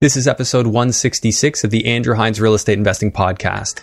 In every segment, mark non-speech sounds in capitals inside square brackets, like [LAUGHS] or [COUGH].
This is episode 166 of the Andrew Hines Real Estate Investing Podcast.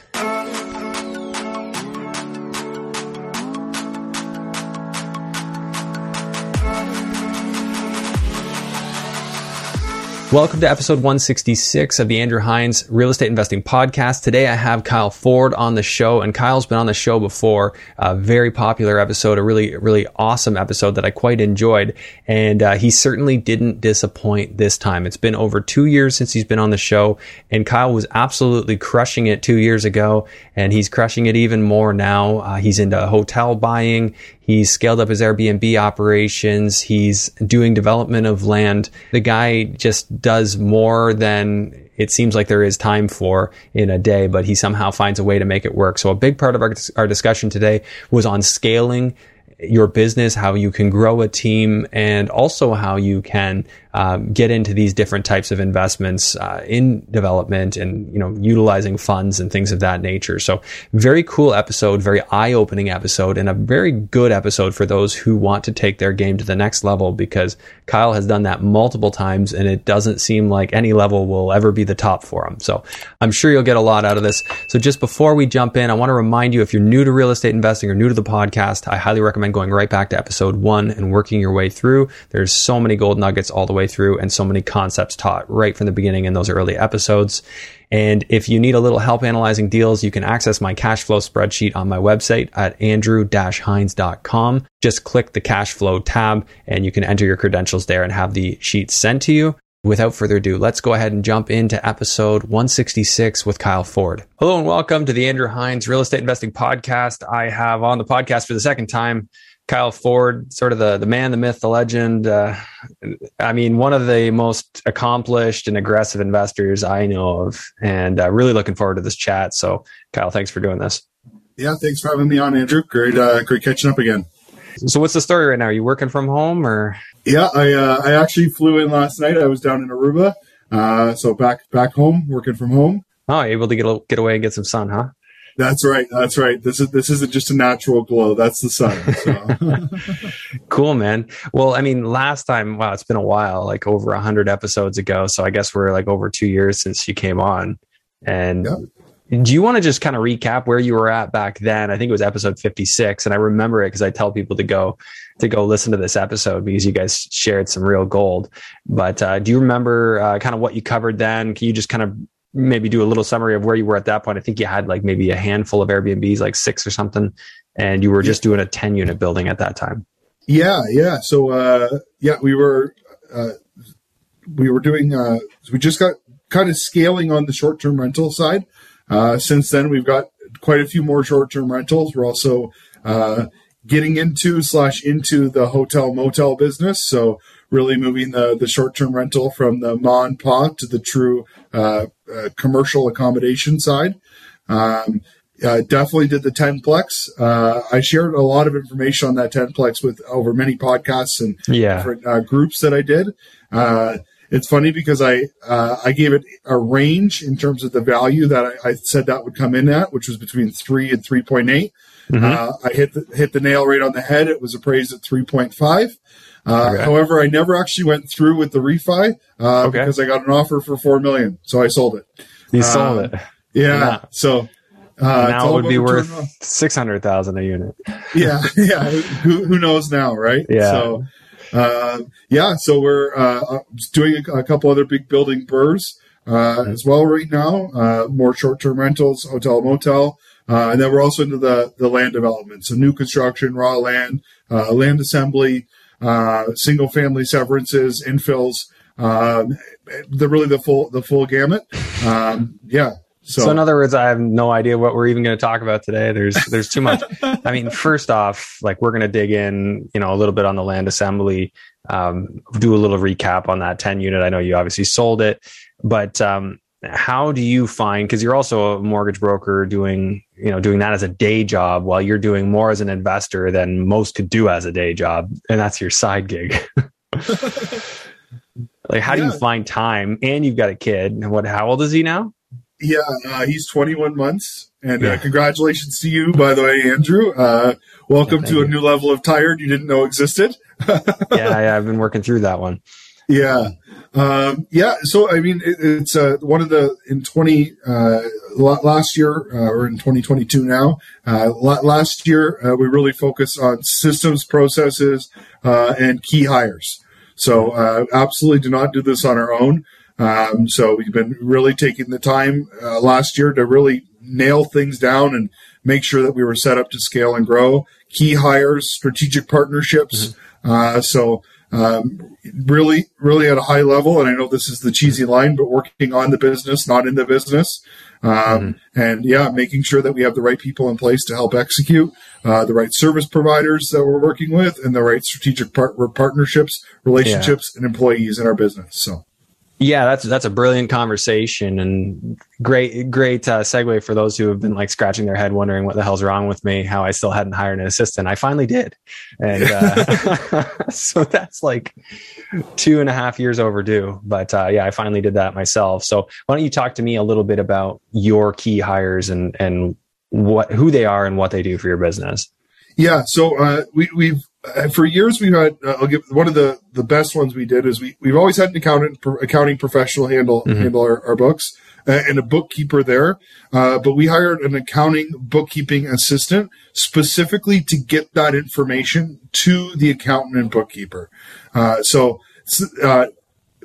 Welcome to episode 166 of the Andrew Hines Real Estate Investing Podcast. Today I have Kyle Ford on the show, and Kyle's been on the show before. A very popular episode, a really, really awesome episode that I quite enjoyed. And uh, he certainly didn't disappoint this time. It's been over two years since he's been on the show, and Kyle was absolutely crushing it two years ago, and he's crushing it even more now. Uh, he's into hotel buying. He's scaled up his Airbnb operations. He's doing development of land. The guy just does more than it seems like there is time for in a day, but he somehow finds a way to make it work. So a big part of our, our discussion today was on scaling your business, how you can grow a team, and also how you can um, get into these different types of investments uh, in development and you know utilizing funds and things of that nature. So very cool episode, very eye-opening episode, and a very good episode for those who want to take their game to the next level because Kyle has done that multiple times, and it doesn't seem like any level will ever be the top for him. So I'm sure you'll get a lot out of this. So just before we jump in, I want to remind you if you're new to real estate investing or new to the podcast, I highly recommend going right back to episode one and working your way through. There's so many gold nuggets all the way through and so many concepts taught right from the beginning in those early episodes. And if you need a little help analyzing deals, you can access my cash flow spreadsheet on my website at andrew-hines.com. Just click the cash flow tab and you can enter your credentials there and have the sheet sent to you. Without further ado, let's go ahead and jump into episode 166 with Kyle Ford. Hello and welcome to the Andrew Hines Real Estate Investing Podcast. I have on the podcast for the second time Kyle Ford, sort of the the man, the myth, the legend. Uh, I mean, one of the most accomplished and aggressive investors I know of, and uh, really looking forward to this chat. So, Kyle, thanks for doing this. Yeah, thanks for having me on, Andrew. Great, uh, great catching up again. So, what's the story right now? Are you working from home, or? Yeah, I uh, I actually flew in last night. I was down in Aruba, uh, so back back home, working from home. Oh, able to get get away and get some sun, huh? That's right. That's right. This is this isn't just a natural glow. That's the sun. So. [LAUGHS] cool, man. Well, I mean, last time, wow, it's been a while, like over a hundred episodes ago. So I guess we're like over two years since you came on. And yeah. Do you want to just kind of recap where you were at back then? I think it was episode fifty six, and I remember it because I tell people to go to go listen to this episode because you guys shared some real gold. But uh, do you remember uh, kind of what you covered then? Can you just kind of maybe do a little summary of where you were at that point. I think you had like maybe a handful of Airbnbs, like six or something, and you were just doing a 10 unit building at that time. Yeah. Yeah. So, uh, yeah, we were, uh, we were doing, uh, we just got kind of scaling on the short term rental side. Uh, since then, we've got quite a few more short term rentals. We're also, uh, getting into slash into the hotel motel business. So really moving the, the short term rental from the ma and pa to the true uh, uh, commercial accommodation side. Um, uh, definitely did the 10plex. Uh, I shared a lot of information on that 10plex with over many podcasts and yeah. different uh, groups that I did. Uh, it's funny because I uh, I gave it a range in terms of the value that I, I, said that would come in at, which was between three and three point eight. mm mm-hmm. I hit the, hit the nail right on the head. It was appraised at three point five. Uh, okay. However, I never actually went through with the refi uh, okay. because I got an offer for four million, so I sold it. You sold it. Yeah. yeah. So uh, now it would be worth six hundred thousand a unit. yeah, [LAUGHS] yeah. Who, who knows now, right? Yeah. So, uh, yeah. So we're uh, uh doing a, a, couple other big building BRRRRs uh, as well right now. Uh, more short term rentals, hotel, motel, uh, and then we're also into the the land development. So new construction, raw land, land assembly uh, single family severances, infills, um, the really the full the full gamut. Um, yeah. So. so. in other words, I have no idea what we're even going to talk about today. There's there's too much. [LAUGHS] I mean, first off, like we're going to dig in, you know, a little bit on the land assembly, um, do a little recap on that 10 unit. I know you obviously sold it, but um, how do you find because you're also a mortgage broker doing you know doing that as a day job while you're doing more as an investor than most could do as a day job and that's your side gig [LAUGHS] like how yeah. do you find time and you've got a kid what how old is he now yeah uh, he's 21 months and uh, yeah. uh, congratulations to you by the way andrew uh, welcome yeah, to a new level of tired you didn't know existed [LAUGHS] yeah, yeah i've been working through that one yeah Um, yeah, so I mean, it, it's uh, one of the in twenty uh, last year uh, or in twenty twenty two now. Uh, last year uh, we really focused on systems, processes, uh, and key hires. So absolutely do not do this on our own. Um, so we've been really taking the time last year to really nail things down and make sure that we were set up to scale and grow. Key hires, strategic partnerships. Mm-hmm. so um, really, really at a high level. And I know this is the cheesy line, but working on the business, not in the business. Um, mm-hmm. And yeah, making sure that we have the right people in place to help execute, uh, the right service providers that we're working with, and the right strategic par- partnerships, relationships, yeah. and employees in our business. So. Yeah, that's that's a brilliant conversation and great great uh, segue for those who have been like scratching their head wondering what the hell's wrong with me, how I still hadn't hired an assistant. I finally did, and uh, [LAUGHS] [LAUGHS] so that's like two and a half years overdue. But uh, yeah, I finally did that myself. So why don't you talk to me a little bit about your key hires and and what who they are and what they do for your business? Yeah, so uh, we, we've for years we've had uh, I'll give one of the the best ones we did is we we've always had an accountant accounting professional handle mm-hmm. handle our, our books uh, and a bookkeeper there uh, but we hired an accounting bookkeeping assistant specifically to get that information to the accountant and bookkeeper uh, so uh,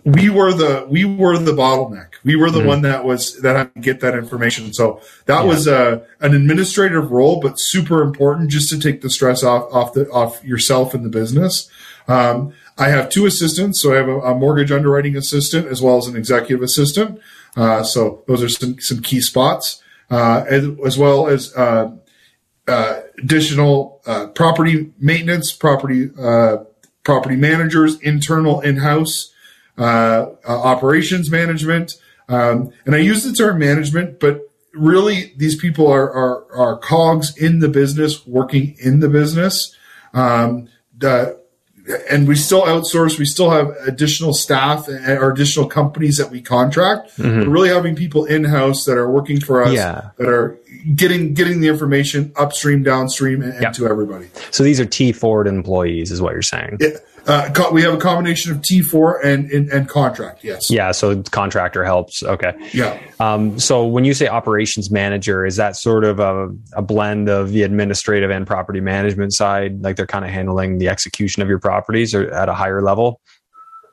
we were the we were the bottleneck. We were the mm-hmm. one that was that had to get that information. So that yeah. was uh, an administrative role, but super important just to take the stress off off the off yourself and the business. Um, I have two assistants, so I have a, a, mortgage underwriting assistant as well as an executive assistant. Uh, so those are some some key spots, uh, as, as, well as uh, uh, additional uh, property maintenance, property property managers, internal in house. Uh, uh, operations management. Um, and I use the term management, but really these people are, are, are cogs in the business, working in the business. Um, and we still outsource. We still have additional staff or additional companies that we contract. Mm-hmm. But really having people in house that are working for us, yeah. that are getting getting the information upstream, downstream, and, yep. to everybody. So these are T4 employees, is what you're saying. Uh, we have a combination of T4 and, and, and contract. Yes. Yeah. So contractor helps. Okay. Yeah. Um, so when you say operations manager, is that sort of a, a blend of the administrative and property management side? Like they're kind of handling the execution of your properties or at a higher level?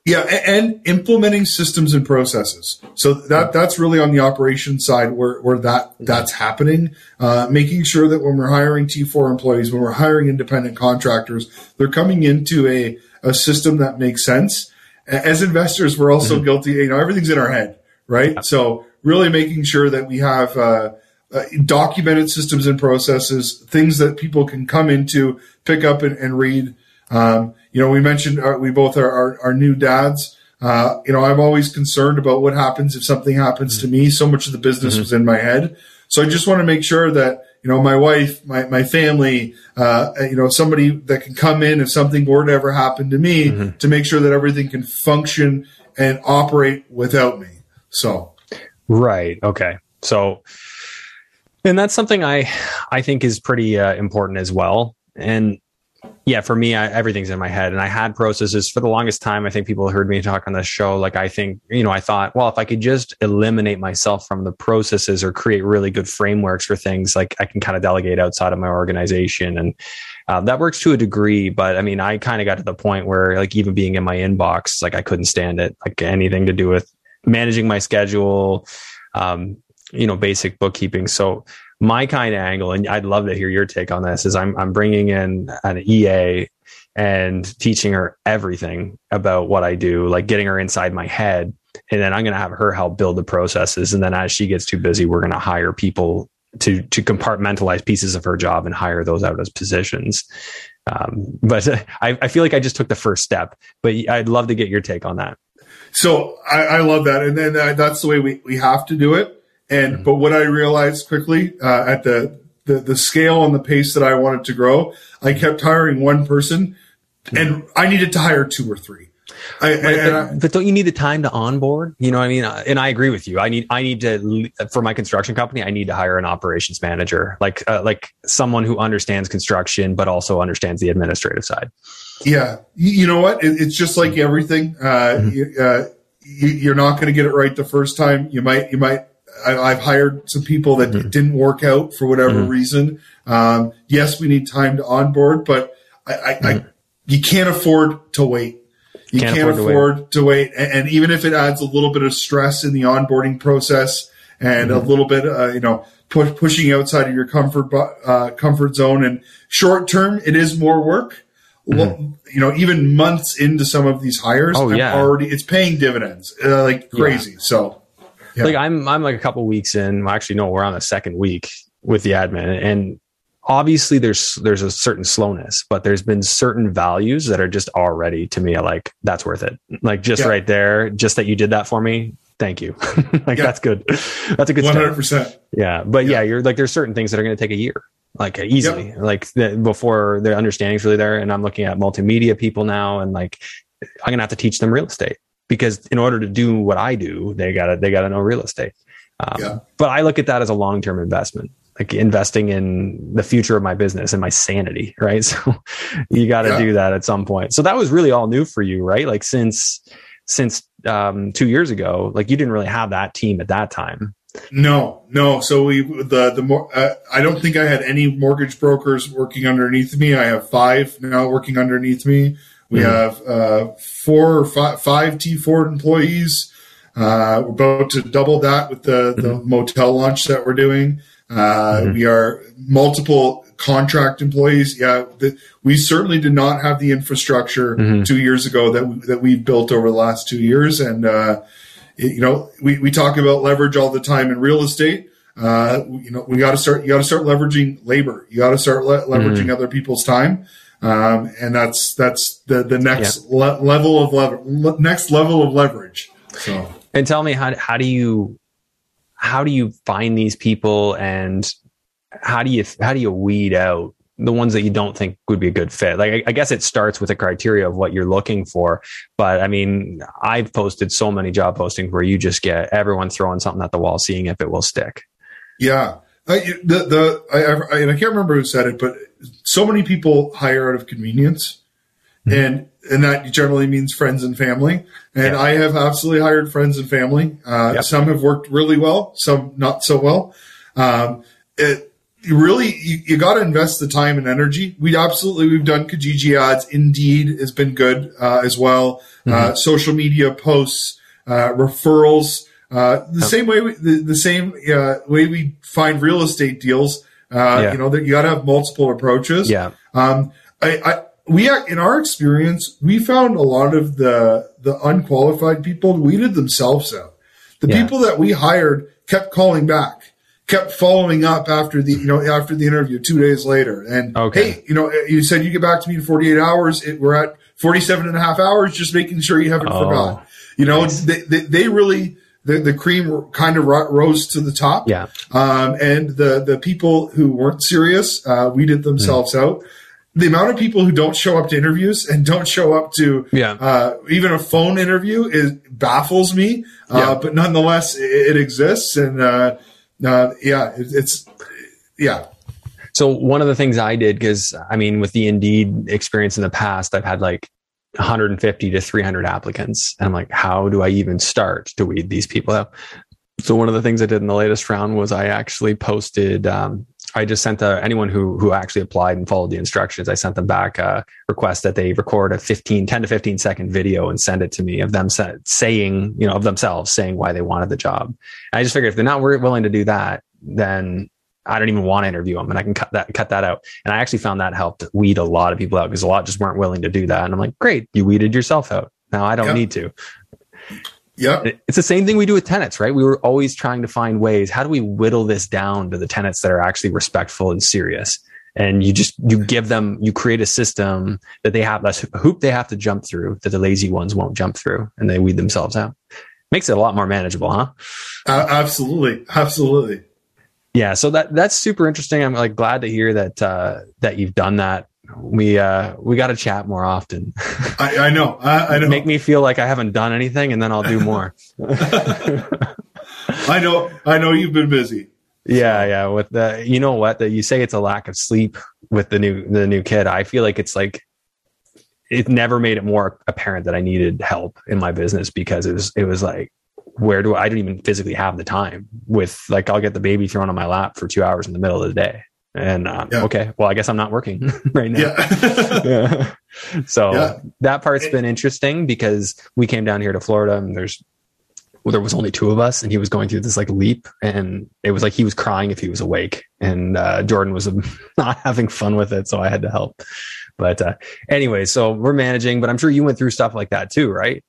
Yeah, and implementing systems and processes. So that that's really on the operations side where, where that that's happening. Uh, making sure that when we're hiring T4 employees, when we're hiring independent contractors, they're coming into a a system that makes sense. As investors, we're also mm-hmm. guilty. You know, everything's in our head, right? Yeah. So really making sure that we have uh, uh, documented systems and processes, things that people can come into, pick up and, and read. Um, you know, we mentioned our, uh, we both are our, our new dads. Uh, you know, I'm always concerned about what happens if something happens to me. So much of the business mm-hmm. was in my head. So I just want to make sure that, you know, my wife, my, my family, uh, you know, somebody that can come in if something were to ever happen to me mm-hmm. to make sure that everything can function and operate without me. So. Right. Okay. So, and that's something I, I think is pretty uh, important as well. And yeah, for me, I, everything's in my head, and I had processes for the longest time. I think people heard me talk on this show. Like, I think, you know, I thought, well, if I could just eliminate myself from the processes or create really good frameworks for things, like I can kind of delegate outside of my organization, and uh, that works to a degree. But I mean, I kind of got to the point where, like, even being in my inbox, like, I couldn't stand it. Like anything to do with managing my schedule, um, you know, basic bookkeeping. So my kind of angle, and I'd love to hear your take on this, is I'm I'm bringing in an EA and teaching her everything about what I do, like getting her inside my head, and then I'm going to have her help build the processes, and then as she gets too busy, we're going to hire people to to compartmentalize pieces of her job and hire those out as positions. Um, but [LAUGHS] I, I feel like I just took the first step, but I'd love to get your take on that. So I, I love that, and then uh, that's the way we, we have to do it. And mm-hmm. but what I realized quickly uh, at the, the the scale and the pace that I wanted to grow, I kept hiring one person, mm-hmm. and I needed to hire two or three. I, but, but, but, don't you need the time to onboard? You know, what I mean, and I agree with you. I need, I need to for my construction company. I need to hire an operations manager, like, uh, like someone who understands construction, but also understands the administrative side. Yeah, you know what? It, it's just like everything. Uh, mm-hmm. uh, you, are not going to get it right the first time. You might, you might. I, have hired some people that mm-hmm. didn't work out for whatever mm-hmm. reason. Um, yes, we need time to onboard, but I, I, mm-hmm. I you can't afford to wait. You can't, can't afford, afford, to, wait. to wait. And, and, even if it adds a little bit of stress in the onboarding process and a mm-hmm. little bit, uh, you know, push, pushing outside of your comfort, uh, comfort zone and short term, it is more work. Mm-hmm. You know, even months into some of these hires, oh, I'm yeah. already, it's paying dividends uh, like crazy. Yeah. So, yeah. like I'm, I'm like a couple weeks in. Well, actually, no, we're on the second week with the admin and obviously there's there's a certain slowness but there's been certain values that are just already to me like that's worth it like just yeah. right there just that you did that for me thank you [LAUGHS] like yeah. that's good that's a good 100% yeah but yeah. you're like there's certain things that are going to take a year like easily like the, before the understanding's really there and i'm looking at multimedia people now and like i'm going to have to teach them real estate because in order to do what i do they gotta they gotta know real estate um, yeah. but i look at that as a long-term investment like investing in the future of my business and my sanity, [LAUGHS] right? So you got to yeah. do that at some point. So that was really all new for you, right? Like since since um, two years ago, like you didn't really have that team at that time. No, no. So we the the more uh, I don't think I had any mortgage brokers working underneath me. I have five now working underneath me. We mm-hmm. have uh, four or five, five T4 employees. Uh, we're about to double that with the, the mm-hmm. motel launch that we're doing. Uh, mm-hmm. We are multiple contract employees. Yeah, the, we certainly did not have the infrastructure mm-hmm. two years ago that we, that we've built over the last two years. And uh, it, you know, we, we talk about leverage all the time in real estate. Uh, you know, we got to start. You got to start leveraging labor. You got to start le- leveraging mm-hmm. other people's time. Um, and that's that's the the next yeah. le- level of lever- le- next level of leverage. So, and tell me how how do you how do you find these people and how do you how do you weed out the ones that you don't think would be a good fit. Like, I, I, guess it starts with a criteria of what you're looking for. But I mean, I've posted so many job postings where you just get everyone throwing something at the wall, seeing if it will stick. Yeah. I, the, the, I, I, I can't remember who said it, but so many people hire out of convenience. Mm-hmm. And and that generally means friends and family. And I have absolutely hired friends and family. Uh, yep. Some have worked really well, some not so well. Um, it you really you, you got to invest the time and energy. We absolutely we've done Kijiji ads. Indeed has been good uh, as well. Uh, mm-hmm. Uh, social media posts, uh, referrals. Uh, the same way we, the, the same way we find real estate deals. Yeah. You know that you got to have multiple approaches. Yeah. Um, I, I we in our experience, we found a lot of the the unqualified people weeded themselves out. The yeah. people that we hired kept calling back, kept following up after the you know after the interview two days later. And okay. hey, you know, you said you get back to me in 48 hours. It, we're at 47 and a half hours, just making sure you haven't oh, forgotten. You know, nice. they, they, they really the, the cream kind of rose to the top. Yeah. Um, and the, the people who weren't serious, uh, weeded themselves mm. out the amount of people who don't show up to interviews and don't show up to yeah. uh, even a phone interview is baffles me. Uh, yeah. But nonetheless, it, it exists, and uh, uh yeah, it, it's yeah. So one of the things I did, because I mean, with the Indeed experience in the past, I've had like 150 to 300 applicants, and I'm like, how do I even start to weed these people out? So one of the things I did in the latest round was I actually posted um, I just sent a, anyone who who actually applied and followed the instructions. I sent them back a request that they record a 15, 10 to 15 second video and send it to me of them sa- saying, you know, of themselves saying why they wanted the job. And I just figured if they're not willing to do that, then I don't even want to interview them and I can cut that, cut that out. And I actually found that helped weed a lot of people out because a lot just weren't willing to do that. And I'm like, great, you weeded yourself out. Now I don't yep. need to. Yeah. It's the same thing we do with tenants, right? We were always trying to find ways. How do we whittle this down to the tenants that are actually respectful and serious? And you just, you give them, you create a system that they have, less hoop they have to jump through that the lazy ones won't jump through and they weed themselves out. Makes it a lot more manageable, huh? Uh, absolutely. Absolutely. Yeah. So that, that's super interesting. I'm like glad to hear that, uh, that you've done that we uh we got to chat more often. I, I know. I, I, know. Make me feel like I haven't done anything, and then I'll do [LAUGHS] more. I know. I know you've been busy. Yeah, yeah. With the, you know what? That you say it's a lack of sleep with the new the new kid. I feel like it's like it never made it more apparent that I needed help in my business because it was it was like where do I, I don't even physically have the time with like I'll get the baby thrown on my lap for two hours in the middle of the day and um, yeah. okay well I guess I'm not working [LAUGHS] right now yeah. [LAUGHS] yeah. so yeah. that part's been interesting because we came down here to Florida and there's well, there was only two of us and he was going through this like leap and it was like he was crying if he was awake and uh, jordan was [LAUGHS] not having fun with it so i had to help but uh, anyway so we're managing but i'm sure you went through stuff like that too right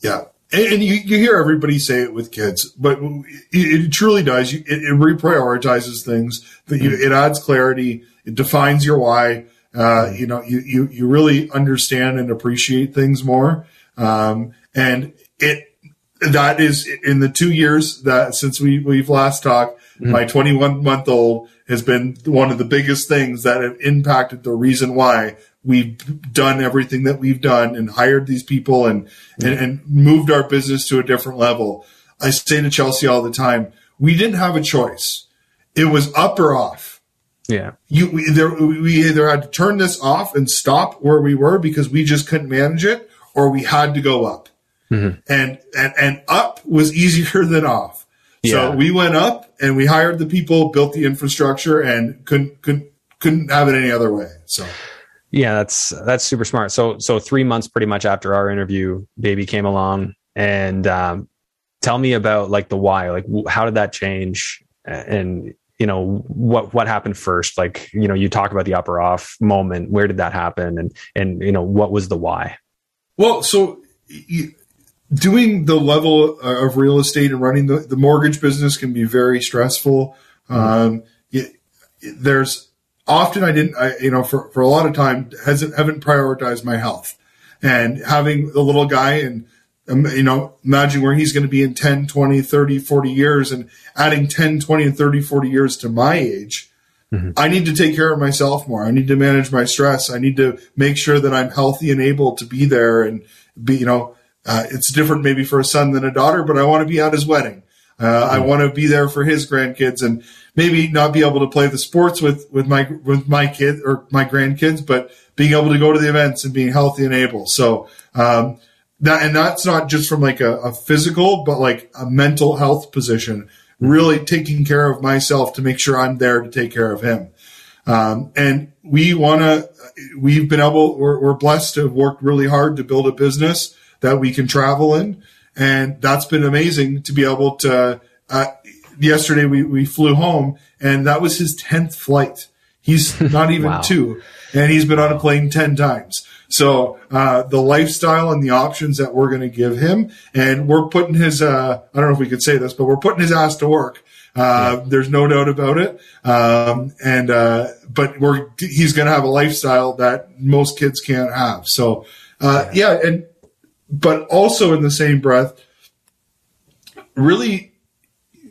yeah and, you, you, hear everybody say it with kids but it, it truly does. It, it, reprioritizes things that you, it adds clarity. It defines your why. Uh, you know you, you you really understand and appreciate things more. Um, and it that is in the two years that since we we've last talked, mm-hmm. my 21 month old has been one of the biggest things that have impacted the reason why we've done everything that we've done and hired these people and, and, and moved our business to a different level. I say to Chelsea all the time, we didn't have a choice. It was up or off. Yeah. You, we either, we either had to turn this off and stop where we were because we just couldn't manage it or we had to go up. Mm-hmm. And, and, and up was [LAUGHS] easier than off. Yeah. So we went up and we hired the people, built the infrastructure and couldn't, couldn't, couldn't have it any other way. So. Yeah, that's, that's super smart. So, so three months pretty much after our interview, baby came along and, um, tell me about like the why, like how did that change? And, you know, what, what happened first? Like, you know, you talk about the upper off moment. Where did that happen? And, and, you know, what was the why? Well, so doing the level of real estate and running the, the mortgage business can be very stressful. Mm-hmm. Um, it, there's often I didn't, I, you know, for, for a lot of time hasn't, haven't prioritized my health and having the little guy and, um, you know, imagine where he's going to be in 10, 20, 30, 40 years and adding 10, 20 and 30, 40 years to my age. Mm-hmm. I need to take care of myself more. I need to manage my stress. I need to make sure that I'm healthy and able to be there and be, you know, uh, it's different maybe for a son than a daughter, but I want to be at his wedding. Uh, mm-hmm. I want to be there for his grandkids and maybe not be able to play the sports with, with my, with my kid or my grandkids, but being able to go to the events and being healthy and able. So, um, that, and that's not just from like a, a physical, but like a mental health position, really taking care of myself to make sure I'm there to take care of him. Um, and we want to, we've been able, we're, we're blessed to have worked really hard to build a business that we can travel in. And that's been amazing to be able to, uh, yesterday we, we flew home and that was his 10th flight. He's [LAUGHS] not even wow. two and he's been on a plane 10 times. So, uh, the lifestyle and the options that we're going to give him and we're putting his, uh, I don't know if we could say this, but we're putting his ass to work. Uh, yeah. there's no doubt about it. Um, and, uh, but we're, he's going to have a lifestyle that most kids can't have. So, uh, yeah. yeah and but also in the same breath, really,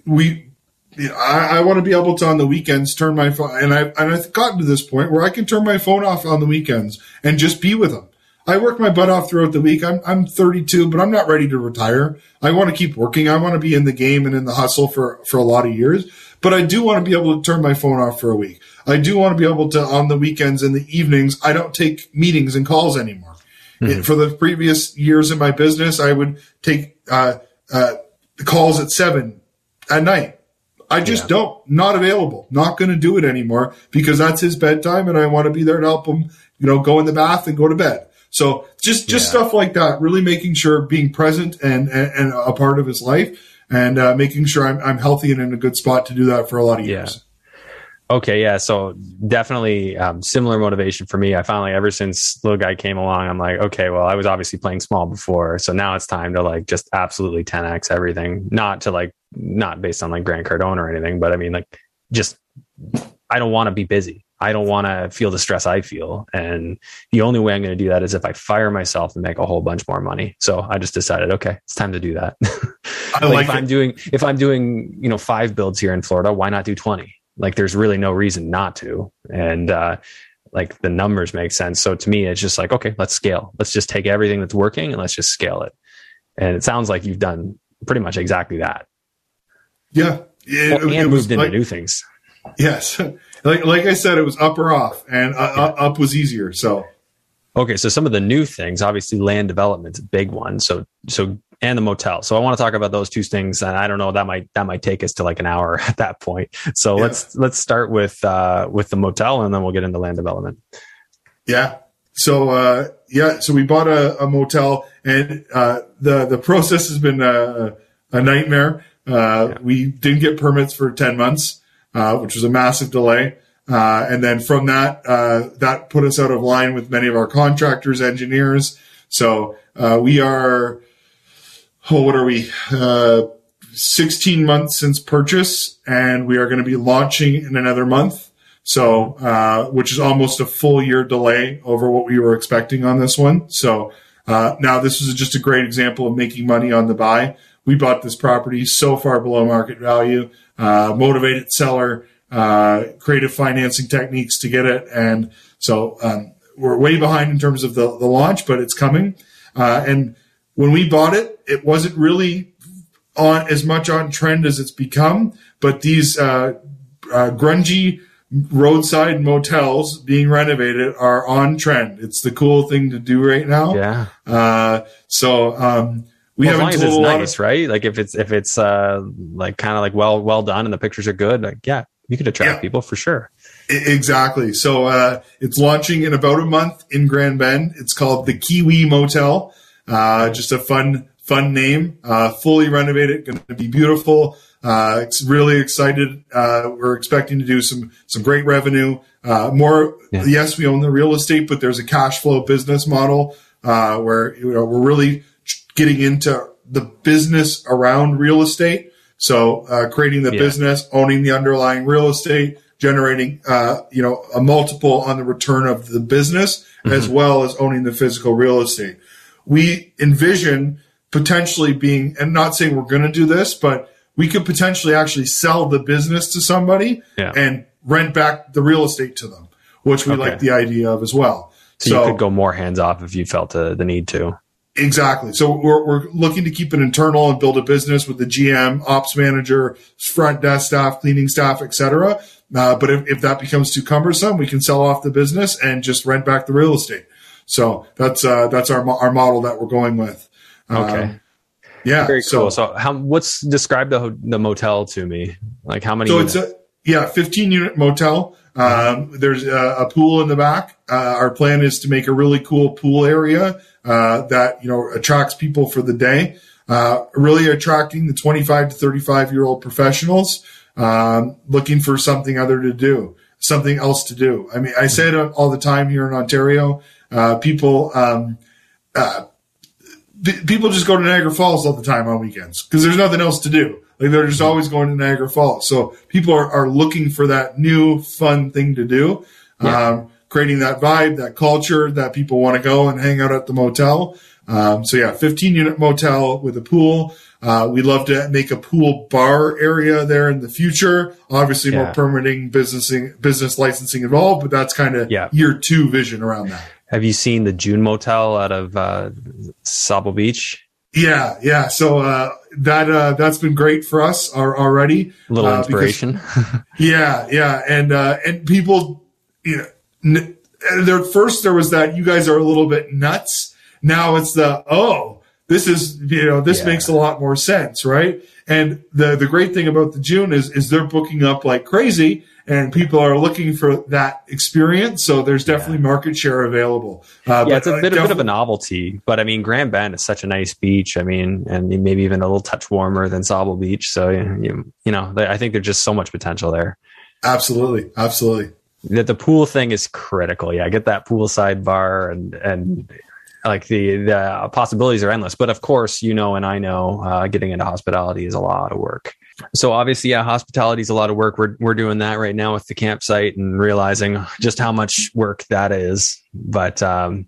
we, I, I want to be able to on the weekends turn my phone, and I've, and I've gotten to this point where I can turn my phone off on the weekends and just be with them. I work my butt off throughout the week. I'm, I'm 32, but I'm not ready to retire. I want to keep working. I want to be in the game and in the hustle for, for a lot of years, but I do want to be able to turn my phone off for a week. I do want to be able to on the weekends and the evenings. I don't take meetings and calls anymore. Mm-hmm. For the previous years in my business, I would take uh, uh, calls at seven at night. I just yeah. don't, not available, not going to do it anymore because that's his bedtime and I want to be there to help him, you know, go in the bath and go to bed. So just, just yeah. stuff like that, really making sure being present and, and, and a part of his life and uh, making sure I'm, I'm healthy and in a good spot to do that for a lot of years. Okay, yeah. So definitely um, similar motivation for me. I finally, ever since little guy came along, I'm like, okay, well, I was obviously playing small before, so now it's time to like just absolutely 10x everything. Not to like, not based on like Grant Cardone or anything, but I mean, like, just I don't want to be busy. I don't want to feel the stress I feel, and the only way I'm going to do that is if I fire myself and make a whole bunch more money. So I just decided, okay, it's time to do that. [LAUGHS] like, like if I'm doing if I'm doing you know five builds here in Florida, why not do 20? Like there's really no reason not to. And, uh, like the numbers make sense. So to me, it's just like, okay, let's scale. Let's just take everything that's working and let's just scale it. And it sounds like you've done pretty much exactly that. Yeah. It, well, and moved into like, new things. Yes. [LAUGHS] like, like I said, it was up or off and uh, yeah. up was easier. So Okay, so some of the new things, obviously land development's a big one. So so and the motel. So I want to talk about those two things, and I don't know that might that might take us to like an hour [LAUGHS] at that point. So yeah. let's let's start with uh, with the motel, and then we'll get into land development. Yeah. So uh, yeah, so we bought a, a motel, and uh, the the process has been a, a nightmare. Uh, yeah. We didn't get permits for ten months, uh, which was a massive delay. Uh, and then from that, uh, that put us out of line with many of our contractors, engineers. So uh, we are, oh, what are we? Uh, 16 months since purchase, and we are going to be launching in another month. So, uh, which is almost a full year delay over what we were expecting on this one. So, uh, now this is just a great example of making money on the buy. We bought this property so far below market value, motivated seller, uh, creative financing techniques to get it. And so um, we're way behind in terms of the, the launch, but it's coming. Uh, and when we bought it, it wasn't really on as much on trend as it's become. But these uh, uh grungy roadside motels being renovated are on trend. It's the cool thing to do right now. Yeah. Uh, so. Um, we well, as long as it's nice, of, right? Like if it's if it's uh like kind of like well well done and the pictures are good, like yeah, you could attract yeah. people for sure. Exactly. So uh, it's launching in about a month in Grand Bend. It's called the Kiwi Motel. Uh, just a fun, fun name. Uh, fully renovated, going to be beautiful. Uh, it's really excited. Uh, we're expecting to do some some great revenue. Uh, more, yeah. yes, we own the real estate, but there's a cash flow business model where you know we're really getting into the business around real estate. So uh, creating the yeah. business, owning the underlying real estate, generating uh, you know a multiple on the return of the business, mm-hmm. as well as owning the physical real estate. We envision potentially being, and not saying we're going to do this, but we could potentially actually sell the business to somebody yeah. and rent back the real estate to them, which we okay. like the idea of as well. So, so, you could go more hands off if you felt the, the need to. Exactly. So we're, we're looking to keep it internal and build a business with the GM, ops manager, front desk staff, cleaning staff, etc. Uh, but if, if that becomes too cumbersome, we can sell off the business and just rent back the real estate. So that's uh, that's our our model that we're going with. Okay. Um, yeah. Very cool. So, so how what's describe the the motel to me? Like how many? So units? it's a yeah, 15 unit motel. Um, there's a, a, pool in the back. Uh, our plan is to make a really cool pool area uh, that you know attracts people for the day. Uh, really attracting the 25 to 35 year old professionals um, looking for something other to do, something else to do. I mean, I say it all the time here in Ontario. Uh, people. Um, uh, people just go to Niagara Falls all the time on weekends because there's nothing else to do. Like they're just always going to Niagara Falls. So people are, are looking for that new fun thing to do. Yeah. Um, creating that vibe, that culture that people want to go and hang out at the motel. Um, so yeah, 15 unit motel with a pool. Uh, we'd love to make a pool bar area there in the future. Obviously, yeah. more permitting, businessing, business licensing involved, but that's kind of yeah. year two vision around that. Have you seen the June Motel out of uh, Sauble Beach? Yeah, yeah. So uh, that uh, that's been great for us already. A little uh, inspiration. Because, [LAUGHS] yeah, yeah, and uh, and people, you know, n- there first there was that you guys are a little bit nuts. Now it's the oh, this is you know this yeah. makes a lot more sense, right? And the the great thing about the June is is they're booking up like crazy and people are looking for that experience. So there's definitely yeah. market share available. Uh, yeah, it's a bit, a bit of a novelty, but I mean, Grand Bend is such a nice beach. I mean, and maybe even a little touch warmer than Sauble Beach. So you, you know, I think there's just so much potential there. Absolutely, absolutely. That the pool thing is critical. Yeah, get that poolside bar and and like the the possibilities are endless. But of course, you know, and I know, uh, getting into hospitality is a lot of work so obviously, yeah, hospitality is a lot of work. We're we're doing that right now with the campsite and realizing just how much work that is. But um,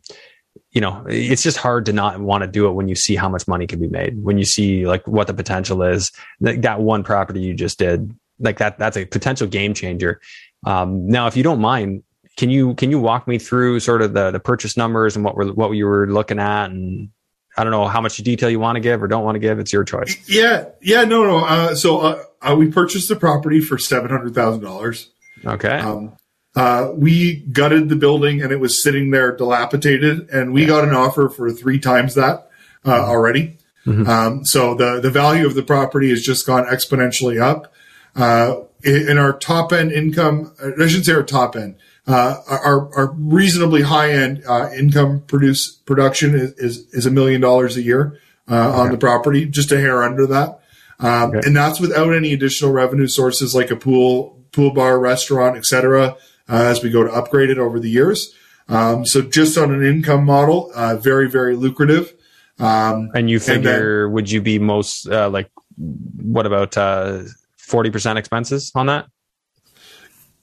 you know, it's just hard to not want to do it when you see how much money can be made. When you see like what the potential is. That, that one property you just did, like that, that's a potential game changer. Um, now, if you don't mind, can you can you walk me through sort of the the purchase numbers and what we're what you were looking at and I don't know how much detail you want to give or don't want to give. It's your choice. Yeah, yeah, no, no. Uh, so uh, uh, we purchased the property for seven hundred thousand dollars. Okay. Um, Uh, we gutted the building and it was sitting there dilapidated, and we got an offer for three times that uh, already. Mm-hmm. Um, so the the value of the property has just gone exponentially up. Uh, in our top end income, I shouldn't say our top end, uh, our, our reasonably high end uh, income produce production is, is, a million dollars a year uh, okay. on the property, just a hair under that. Um, okay. and that's without any additional revenue sources like a pool, pool bar, restaurant, etc. Uh, as we go to upgrade it over the years. Um, so just on an income model, uh, very, very lucrative. Um, and you figure, and then, would you be most, uh, like, what about, 40% expenses on that?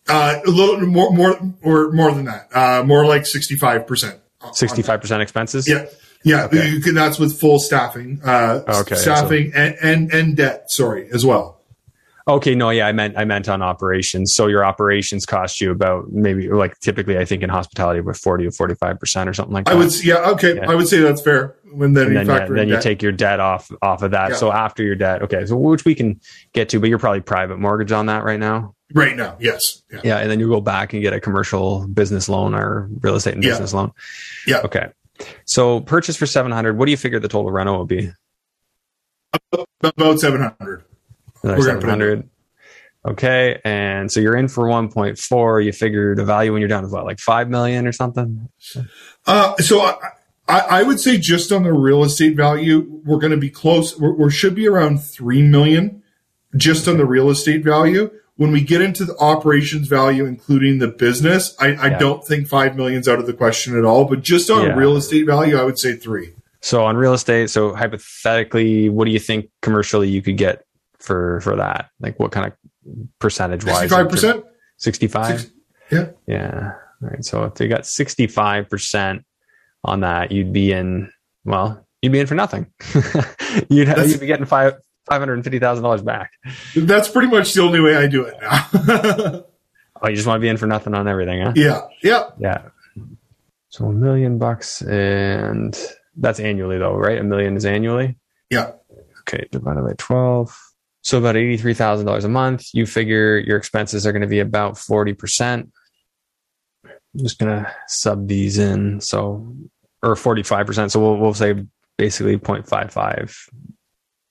Uh, a little more, more, or more than that. Uh, more like 65%. 65% expenses? Yeah. Yeah. Okay. Can, that's with full staffing, uh, okay, staffing so. and, and, and debt, sorry, as well. Okay, no, yeah, I meant I meant on operations. So your operations cost you about maybe like typically I think in hospitality about forty or forty five percent or something like that. I would yeah, okay. Yeah. I would say that's fair. When then and you then, yeah, then you take your debt off off of that. Yeah. So after your debt, okay, so which we can get to, but you're probably private mortgage on that right now. Right now, yes. Yeah. yeah, and then you go back and get a commercial business loan or real estate and business loan. Yeah. Okay. So purchase for seven hundred. What do you figure the total rental will be? About seven hundred. Seven hundred. Okay, and so you're in for 1.4. You figure the value when you're down to what, like five million or something? Uh, so I, I, would say just on the real estate value, we're going to be close. We should be around three million just on the real estate value. When we get into the operations value, including the business, I, I yeah. don't think five million's out of the question at all. But just on yeah. real estate value, I would say three. So on real estate, so hypothetically, what do you think commercially you could get for for that? Like what kind of percentage wise? 65%? 65? Yeah. Yeah. All right. So if you got 65% on that, you'd be in, well, you'd be in for nothing. [LAUGHS] you'd, have, you'd be getting five, $550,000 back. That's pretty much the only way I do it now. [LAUGHS] oh, you just want to be in for nothing on everything, huh? Yeah. Yeah. Yeah. So a million bucks and that's annually though, right? A million is annually? Yeah. Okay. Divided by 12. So about $83,000 a month. You figure your expenses are going to be about 40%. I'm just going to sub these in. So, or 45%. So we'll, we'll say basically 0.55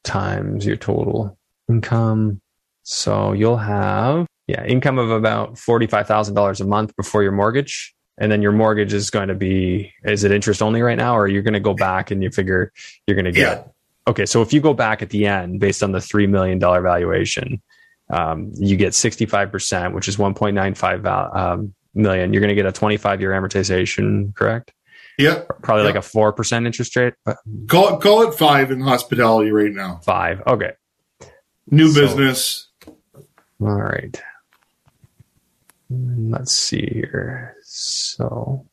times your total income. So you'll have, yeah, income of about $45,000 a month before your mortgage. And then your mortgage is going to be, is it interest only right now? Or you're going to go back and you figure you're going to get yeah okay, so if you go back at the end based on the $3 million valuation, um, you get 65%, which is 1.95 um, million. You're going to get a 25 year amortization, correct? Yeah. Probably like a 4% interest rate. Call it, call it five in hospitality right now. Five. Okay. New so, business. All right. Mm, let's see here. So,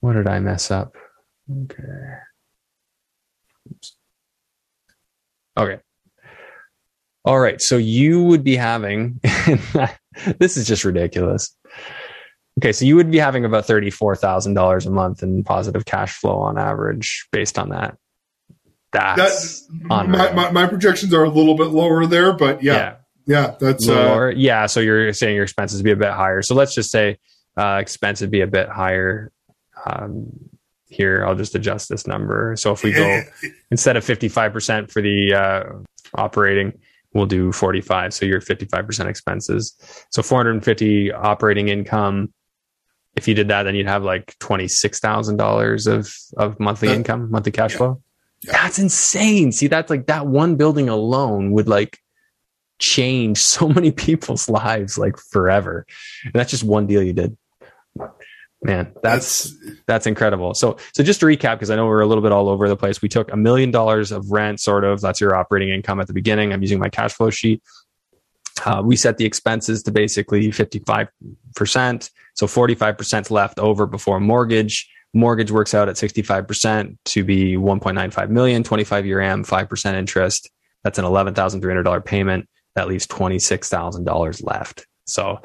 what did I mess up? Okay. Okay. All right. So you would be having, [LAUGHS] this is just ridiculous. Okay. So you would be having about $34,000 a month in positive cash flow on average based on that. That's that, my, my, my, projections are a little bit lower there, but yeah. Yeah. yeah that's uh, lower. Uh, yeah. So you're saying your expenses be a bit higher. So let's just say uh, expense would be a bit higher. Um, here i'll just adjust this number so if we go instead of 55% for the uh, operating we'll do 45 so you're 55% expenses so 450 operating income if you did that then you'd have like $26000 of of monthly income monthly cash yeah. flow yeah. that's insane see that's like that one building alone would like change so [LAUGHS] many people's lives like forever and that's just one deal you did Man, that's that's incredible. So so just to recap, because I know we're a little bit all over the place. We took a million dollars of rent, sort of. That's your operating income at the beginning. I'm using my cash flow sheet. Uh, we set the expenses to basically 55%. So 45% left over before mortgage. Mortgage works out at 65% to be 1.95 million, 25 year AM, 5% interest. That's an $11,300 payment. That leaves $26,000 left. So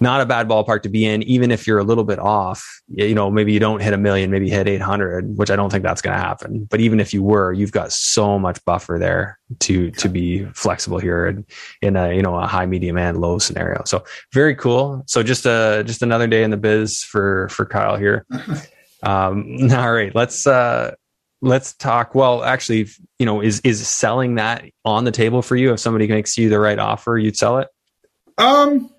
not a bad ballpark to be in, even if you're a little bit off. You know, maybe you don't hit a million, maybe hit 800, which I don't think that's going to happen. But even if you were, you've got so much buffer there to to be flexible here in, in a you know a high, medium, and low scenario. So very cool. So just a just another day in the biz for for Kyle here. [LAUGHS] Um, [LAUGHS] all right, let's uh, let's talk. Well, actually, you know, is is selling that on the table for you? If somebody makes you the right offer, you'd sell it. Um,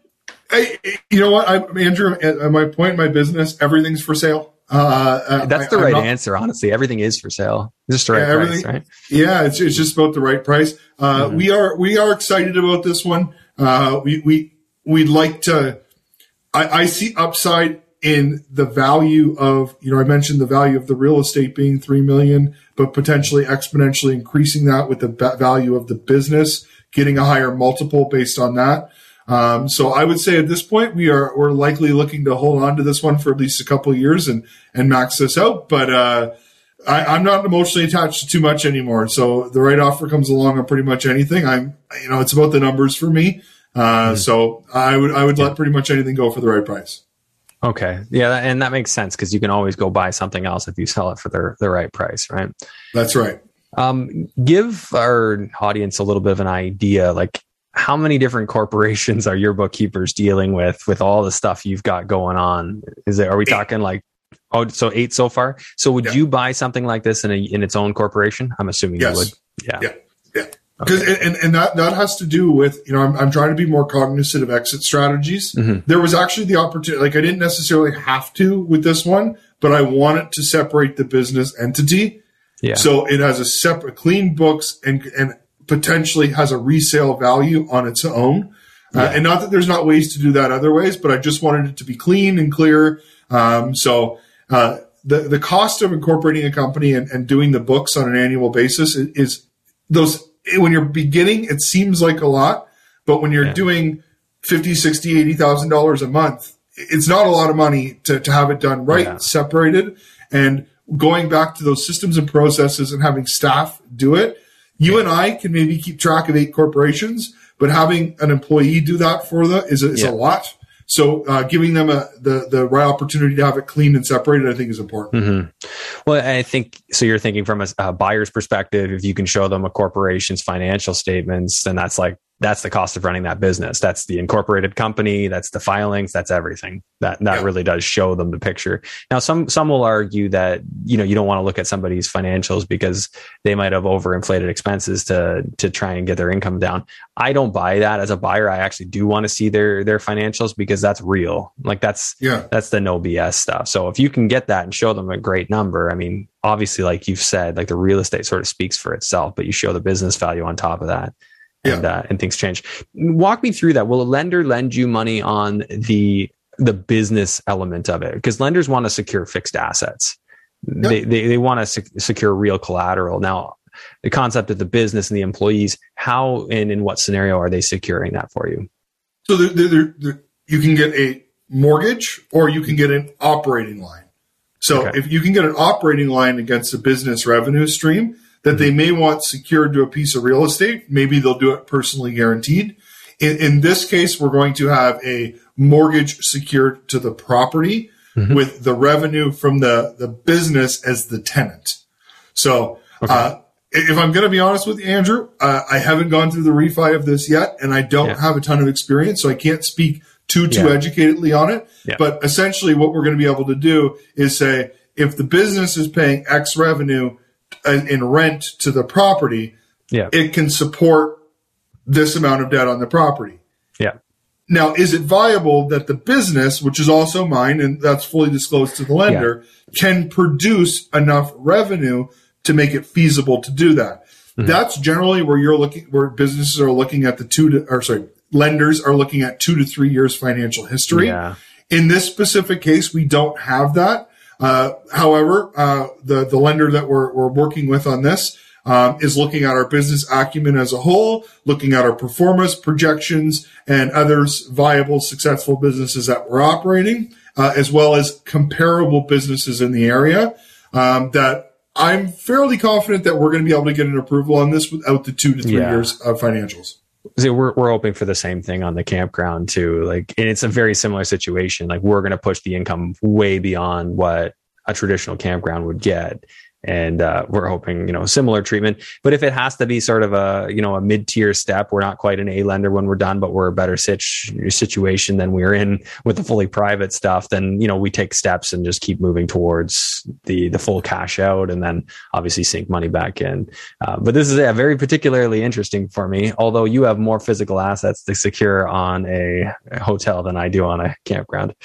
I, you know what, I'm, Andrew, at my point in my business, everything's for sale. Uh, uh That's the I, right not, answer, honestly. Everything is for sale. Just the right yeah, price, right? Yeah, it's, it's just about the right price. Uh, mm-hmm. we are we are excited about this one. Uh, we we we'd like to. I, I see upside in the value of you know I mentioned the value of the real estate being three million, but potentially exponentially increasing that with the value of the business, getting a higher multiple based on that. Um, so I would say at this point we are we're likely looking to hold on to this one for at least a couple of years and and max this out. But uh, I, am not emotionally attached to too much anymore. So the right offer comes along on pretty much anything. I'm you know it's about the numbers for me. Uh, mm-hmm. So I would I would let pretty much anything go for the right price. Okay, yeah, and that makes sense because you can always go buy something else if you sell it for the the right price, right? That's right. Um, give our audience a little bit of an idea, like how many different corporations are your bookkeepers dealing with with all the stuff you've got going on? Is it are we eight. talking like oh so eight so far? So would yeah. you buy something like this in a in its own corporation? I'm assuming yes. you would. Yeah. Yeah. Yeah. Because okay. and, and that that has to do with you know I'm, I'm trying to be more cognizant of exit strategies. Mm-hmm. There was actually the opportunity like I didn't necessarily have to with this one, but I wanted to separate the business entity. Yeah. So it has a separate clean books and and potentially has a resale value on its own. Uh, and not that there's not ways to do that other ways, but I just wanted it to be clean and clear. Um, so, uh, the, the cost of incorporating a company and, and doing the books on an annual basis is, is, those, when you're beginning, it seems like a lot, but when you're yeah. doing 50, 60, 80,000 dollars a month, it's not a lot of money to, to have it done right, yeah. separated and going back to those systems and processes and having staff do it you and I can maybe keep track of eight corporations, but having an employee do that for them is a, is yeah. a lot. So uh, giving them a, the the right opportunity to have it cleaned and separated, I think, is important. Mm-hmm. Well, I think so. You're thinking from a, a, buyer's perspective. If you can show them a corporation's financial statements, then that's like that's the cost of running that business. That's the incorporated company. That's the filings. That's everything. That that yeah. really does show them the picture. Now, some some will argue that you know you don't want to look at somebody's financials because they might have overinflated expenses to to try and get their income down. I don't buy that as a buyer. I actually do want to see their their financials because that's real. Like that's yeah that's the no BS stuff. So if you can get that and show them a great number, I mean, obviously, like you've said, like the real estate sort of speaks for itself, but you show the business value on top of that and yeah. uh, and things change. Walk me through that. Will a lender lend you money on the the business element of it? Because lenders want to secure fixed assets. Yeah. They, they they want to sec- secure real collateral. Now, the concept of the business and the employees, how and in what scenario are they securing that for you? So they're, they're, they're, you can get a mortgage or you can get an operating line. So okay. if you can get an operating line against a business revenue stream, that they may want secured to a piece of real estate. Maybe they'll do it personally guaranteed. In, in this case, we're going to have a mortgage secured to the property mm-hmm. with the revenue from the, the business as the tenant. So, okay. uh, if I'm going to be honest with you, Andrew, uh, I haven't gone through the refi of this yet, and I don't yeah. have a ton of experience, so I can't speak too too yeah. educatedly on it. Yeah. But essentially, what we're going to be able to do is say if the business is paying X revenue in rent to the property, yeah. it can support this amount of debt on the property. Yeah. Now, is it viable that the business, which is also mine and that's fully disclosed to the lender, yeah. can produce enough revenue to make it feasible to do that? Mm-hmm. That's generally where you're looking, where businesses are looking at the two to, or sorry, lenders are looking at two to three years financial history. Yeah. In this specific case, we don't have that. Uh, however, uh, the the lender that we're we're working with on this um, is looking at our business acumen as a whole, looking at our performance projections and others viable, successful businesses that we're operating, uh, as well as comparable businesses in the area. Um, that I'm fairly confident that we're going to be able to get an approval on this without the two to three yeah. years of financials. We're we're hoping for the same thing on the campground too. Like, and it's a very similar situation. Like, we're going to push the income way beyond what a traditional campground would get and uh, we're hoping you know similar treatment. But if it has to be sort of a you know a mid tier step, we're not quite an A lender when we're done, but we're a better situation than we're in with the fully private stuff. Then you know we take steps and just keep moving towards the the full cash out, and then obviously sink money back in. Uh, but this is yeah, very particularly interesting for me. Although you have more physical assets to secure on a hotel than I do on a campground.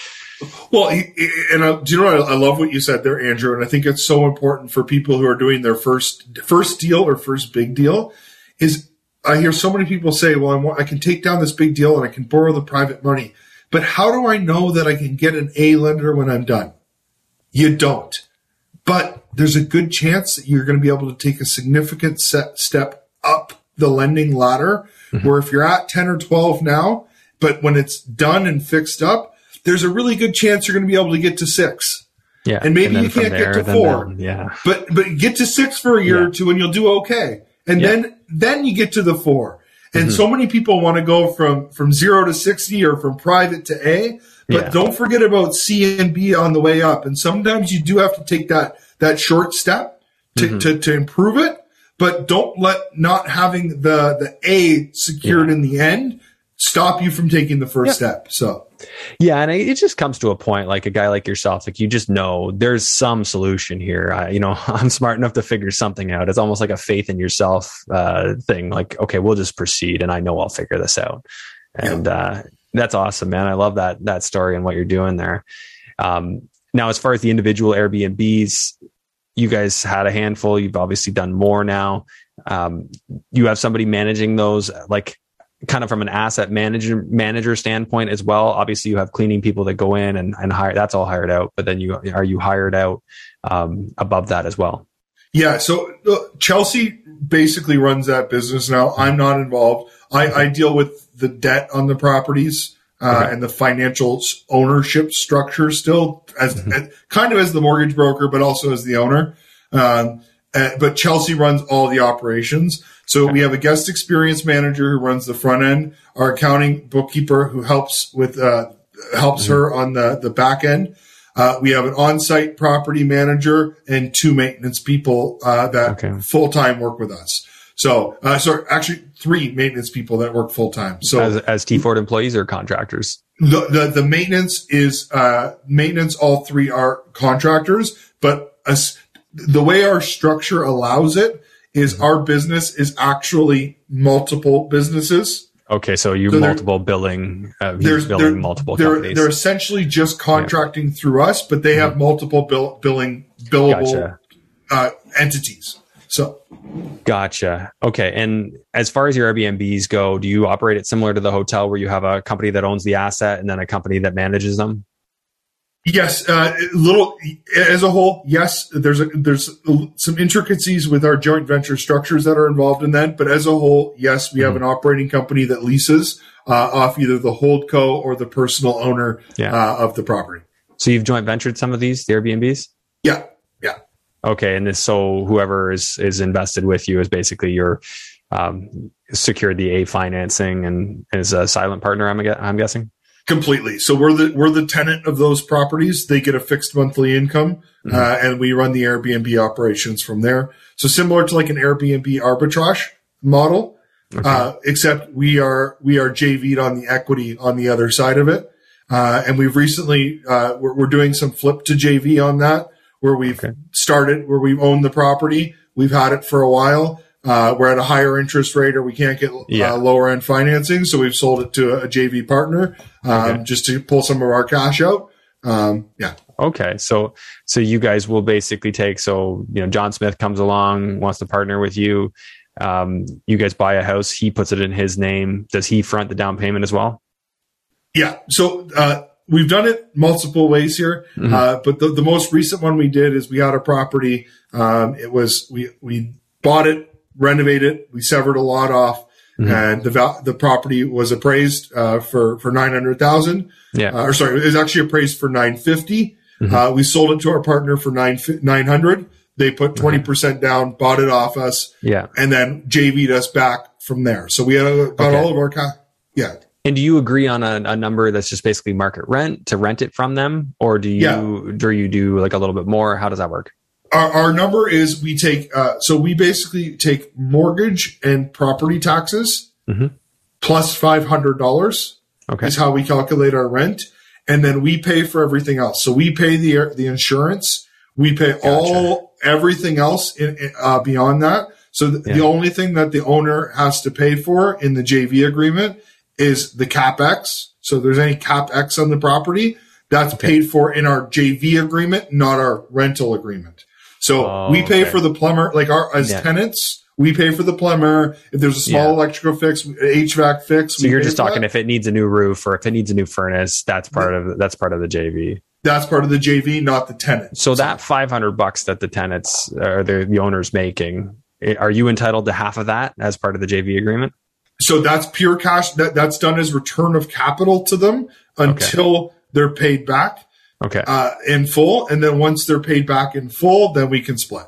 Well, and uh, do you know what? I love what you said there, Andrew, and I think it's so important for people who are doing their first first deal or first big deal. Is I hear so many people say, "Well, I can take down this big deal and I can borrow the private money," but how do I know that I can get an A lender when I'm done? You don't. But there's a good chance that you're going to be able to take a significant step up the lending ladder. Mm-hmm. Where if you're at 10 or 12 now, but when it's done and fixed up, there's a really good chance you're going to be able to get to six. Yeah. And maybe and you can't there, get to four. Then, yeah. But, but get to six for a year yeah. or two and you'll do okay. And yeah. then, then you get to the four. And mm-hmm. so many people want to go from, from zero to 60 or from private to A, but yeah. don't forget about C and B on the way up. And sometimes you do have to take that, that short step to, mm-hmm. to, to improve it, but don't let not having the, the A secured in the end stop you from taking the first step. So, yeah, and it just comes to a point like a guy like yourself, like you just know there's some solution here. I, you know, [LAUGHS] I'm smart enough to figure something out. It's almost like a faith in yourself uh, thing. Like, okay, we'll just proceed, and I know I'll figure this out. And yeah. uh, that's awesome, man. I love that that story and what you're doing there. Um, now, as far as the individual Airbnbs, you guys had a handful. You've obviously done more now. Um, you have somebody managing those, like kind of from an asset manager manager standpoint as well. Obviously you have cleaning people that go in and, and hire that's all hired out but then you are you hired out um, above that as well? Yeah so uh, chelsea basically runs that business now. I'm not involved. I, I deal with the debt on the properties uh, okay. and the financial ownership structure still as, mm-hmm. as, kind of as the mortgage broker but also as the owner. Um, uh, but chelsea runs all the operations so we have a guest experience manager who runs the front end, our accounting bookkeeper who helps with uh, helps mm-hmm. her on the the back end. Uh, we have an on-site property manager and two maintenance people uh, that okay. full time work with us. So, uh, so actually three maintenance people that work full time. So as, as T4 employees or contractors? The, the, the maintenance is, uh, maintenance. All three are contractors, but as, the way our structure allows it is our business is actually multiple businesses. Okay, so you so multiple billing, uh, there's billing multiple they're, companies. They're essentially just contracting yeah. through us, but they have mm-hmm. multiple bill, billing billable gotcha. uh, entities. So, gotcha. Okay, and as far as your Airbnbs go, do you operate it similar to the hotel, where you have a company that owns the asset and then a company that manages them? Yes, uh, little as a whole, yes. There's a, there's some intricacies with our joint venture structures that are involved in that, but as a whole, yes, we mm-hmm. have an operating company that leases uh, off either the hold co or the personal owner yeah. uh, of the property. So you've joint ventured some of these, the Airbnbs. Yeah, yeah. Okay, and this, so whoever is is invested with you is basically your um, secured the A financing and is a silent partner. I'm I'm guessing completely. So we're the we're the tenant of those properties. They get a fixed monthly income, mm-hmm. uh, and we run the Airbnb operations from there. So similar to like an Airbnb arbitrage model, okay. uh, except we are we are JV'd on the equity on the other side of it. Uh, and we've recently uh, we're, we're, doing some flip to JV on that, where we've okay. started where we've owned the property. We've had it for a while uh, we're at a higher interest rate or we can't get uh, yeah. uh, lower end financing. So we've sold it to a, a JV partner, um, okay. just to pull some of our cash out. Um, yeah. Okay. So, so you guys will basically take, so, you know, John Smith comes along, wants to partner with you. Um, you guys buy a house. He puts it in his name. Does he front the down payment as well? Yeah. So, uh, we've done it multiple ways here. Mm-hmm. Uh, but the, the most recent one we did is we had a property. Um, it was, we, we bought it renovate it. We severed a lot off. Mm-hmm. And the the property was appraised uh, for for nine hundred thousand. Yeah, uh, or sorry, it was actually appraised for nine fifty. Mm-hmm. Uh, we sold it to our partner for nine nine hundred. They put twenty percent down, bought it off us. Yeah, and then JV'd us back from there. So we had got Okay. all of our ca- yeah. And do you agree on a, a number that's just basically market rent to rent it from them, or do you Yeah. do you do like a little bit more? How does that work? Our, our number is we take uh, so we basically take mortgage and property taxes Mhm. plus five hundred dollars Okay. is how we calculate our rent, and then we pay for everything else. So we pay the the insurance, we pay all everything else in, in- uh, beyond that. So th- Yeah. the only thing that the owner has to pay for in the JV agreement is the capex. So if there's any capex on the property, that's paid for in our JV agreement, not our rental agreement. So Oh, we pay okay. for the plumber, like our as Yeah. tenants, we pay for the plumber. If there's a small Yeah. electrical fix, HVAC fix, So you're just talking if it needs a new roof or if it needs a new furnace, that's part of that's part of the JV. That's part of the JV, not the tenant. So that 500 bucks that the tenants or the, the owners making, eh, are you entitled to half of that as part of the JV agreement? So that's pure cash. That that's done as return of capital to them until they're paid back Okay. uh, in full, and then once they're paid back in full, then we can split.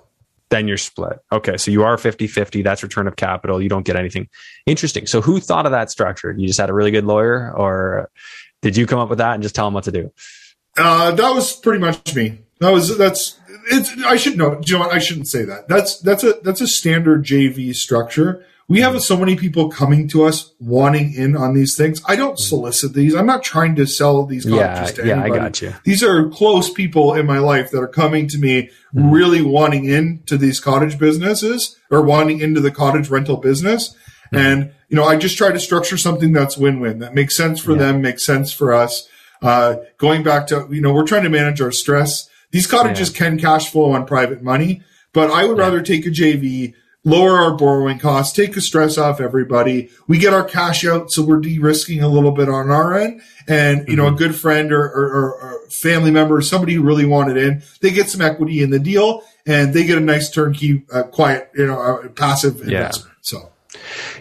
then you're split. Okay. So you are 50 50. That's return of capital. You don't get anything. Interesting. So who thought of that structure? You just had a really good lawyer or did you come up with that and just tell them what to do? Uh, that was pretty much me. That was that's it's. I should know. Do you know what? I shouldn't say that. That's that's a that's a standard JV structure. We have so many people coming to us wanting in on these things. I don't solicit these. I'm not trying to sell these Yeah. cottages to Yeah. I got you. These are close people in my life that are coming to me really wanting into these cottage businesses or wanting into the cottage rental business. And, you know, I just try to structure something that's win-win that makes sense for Yeah. them, makes sense for us. Uh, going back to, you know, we're trying to manage our stress. These cottages can cash flow on private money, but I would Yeah. rather take a JV, lower our borrowing costs, take the stress off everybody. We get our cash out, so we're de-risking a little bit on our end. And you know, a good friend or, or, or, or family member, somebody who really wanted in, they get some equity in the deal, and they get a nice turnkey, uh, quiet, you know, uh, passive Yeah. investment. So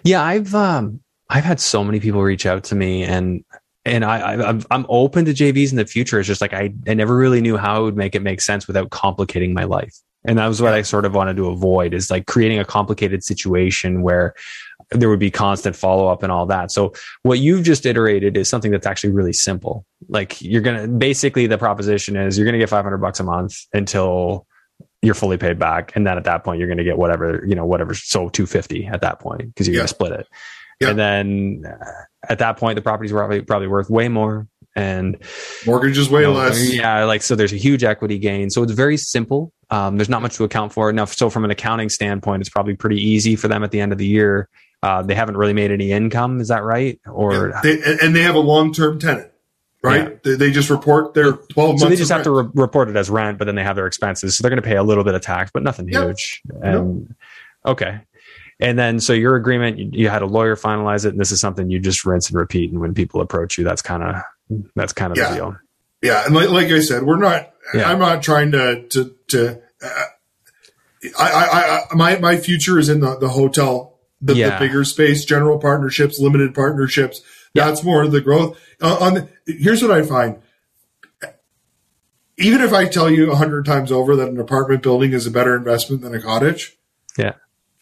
Yeah, I've um I've had so many people reach out to me and and I, I I'm I'm open to JVs in the future. It's just like I I never really knew how I would make it make sense without complicating my life. And that was what I sort of wanted to avoid is like creating a complicated situation where there would be constant follow up and all that. So what you've just iterated is something that's actually really simple. Like you're going to basically the proposition is you're going to get 500 bucks a month until you're fully paid back. And then at that point, you're going to get whatever, you know, whatever. So 250 at that point, because you're Yeah. going to split it. Yeah. And then uh, at that point, the property's probably, probably worth way more. And mortgage is way you know, less. Yeah, like so there's a huge equity gain. So it's very simple. Um, there's not much to account for. Now, so from an accounting standpoint, it's probably pretty easy for them at the end of the year. Uh, they haven't really made any income. Is that right? Or Yeah. They, and- they have a long-term tenant, right? They, they just report their 12 months. so they just have to re- report it as rent, but then they have their expenses. So they're going to pay a little bit of tax, but nothing huge. And okay. And then, so your agreement, you, you had a lawyer finalize it, and this is something you just rinse and repeat. And when people approach you, that's kind of that's kind of Yeah. the deal. Yeah, and like, like I said, we're not. Yeah. I'm not trying to to to. I, I, I my my future is in the the hotel, the, Yeah. the bigger space, general partnerships, limited partnerships. Yeah. That's more of the growth. Uh, on the, here's what I find. Even if I tell you a hundred times over that an apartment building is a better investment than a cottage, Yeah.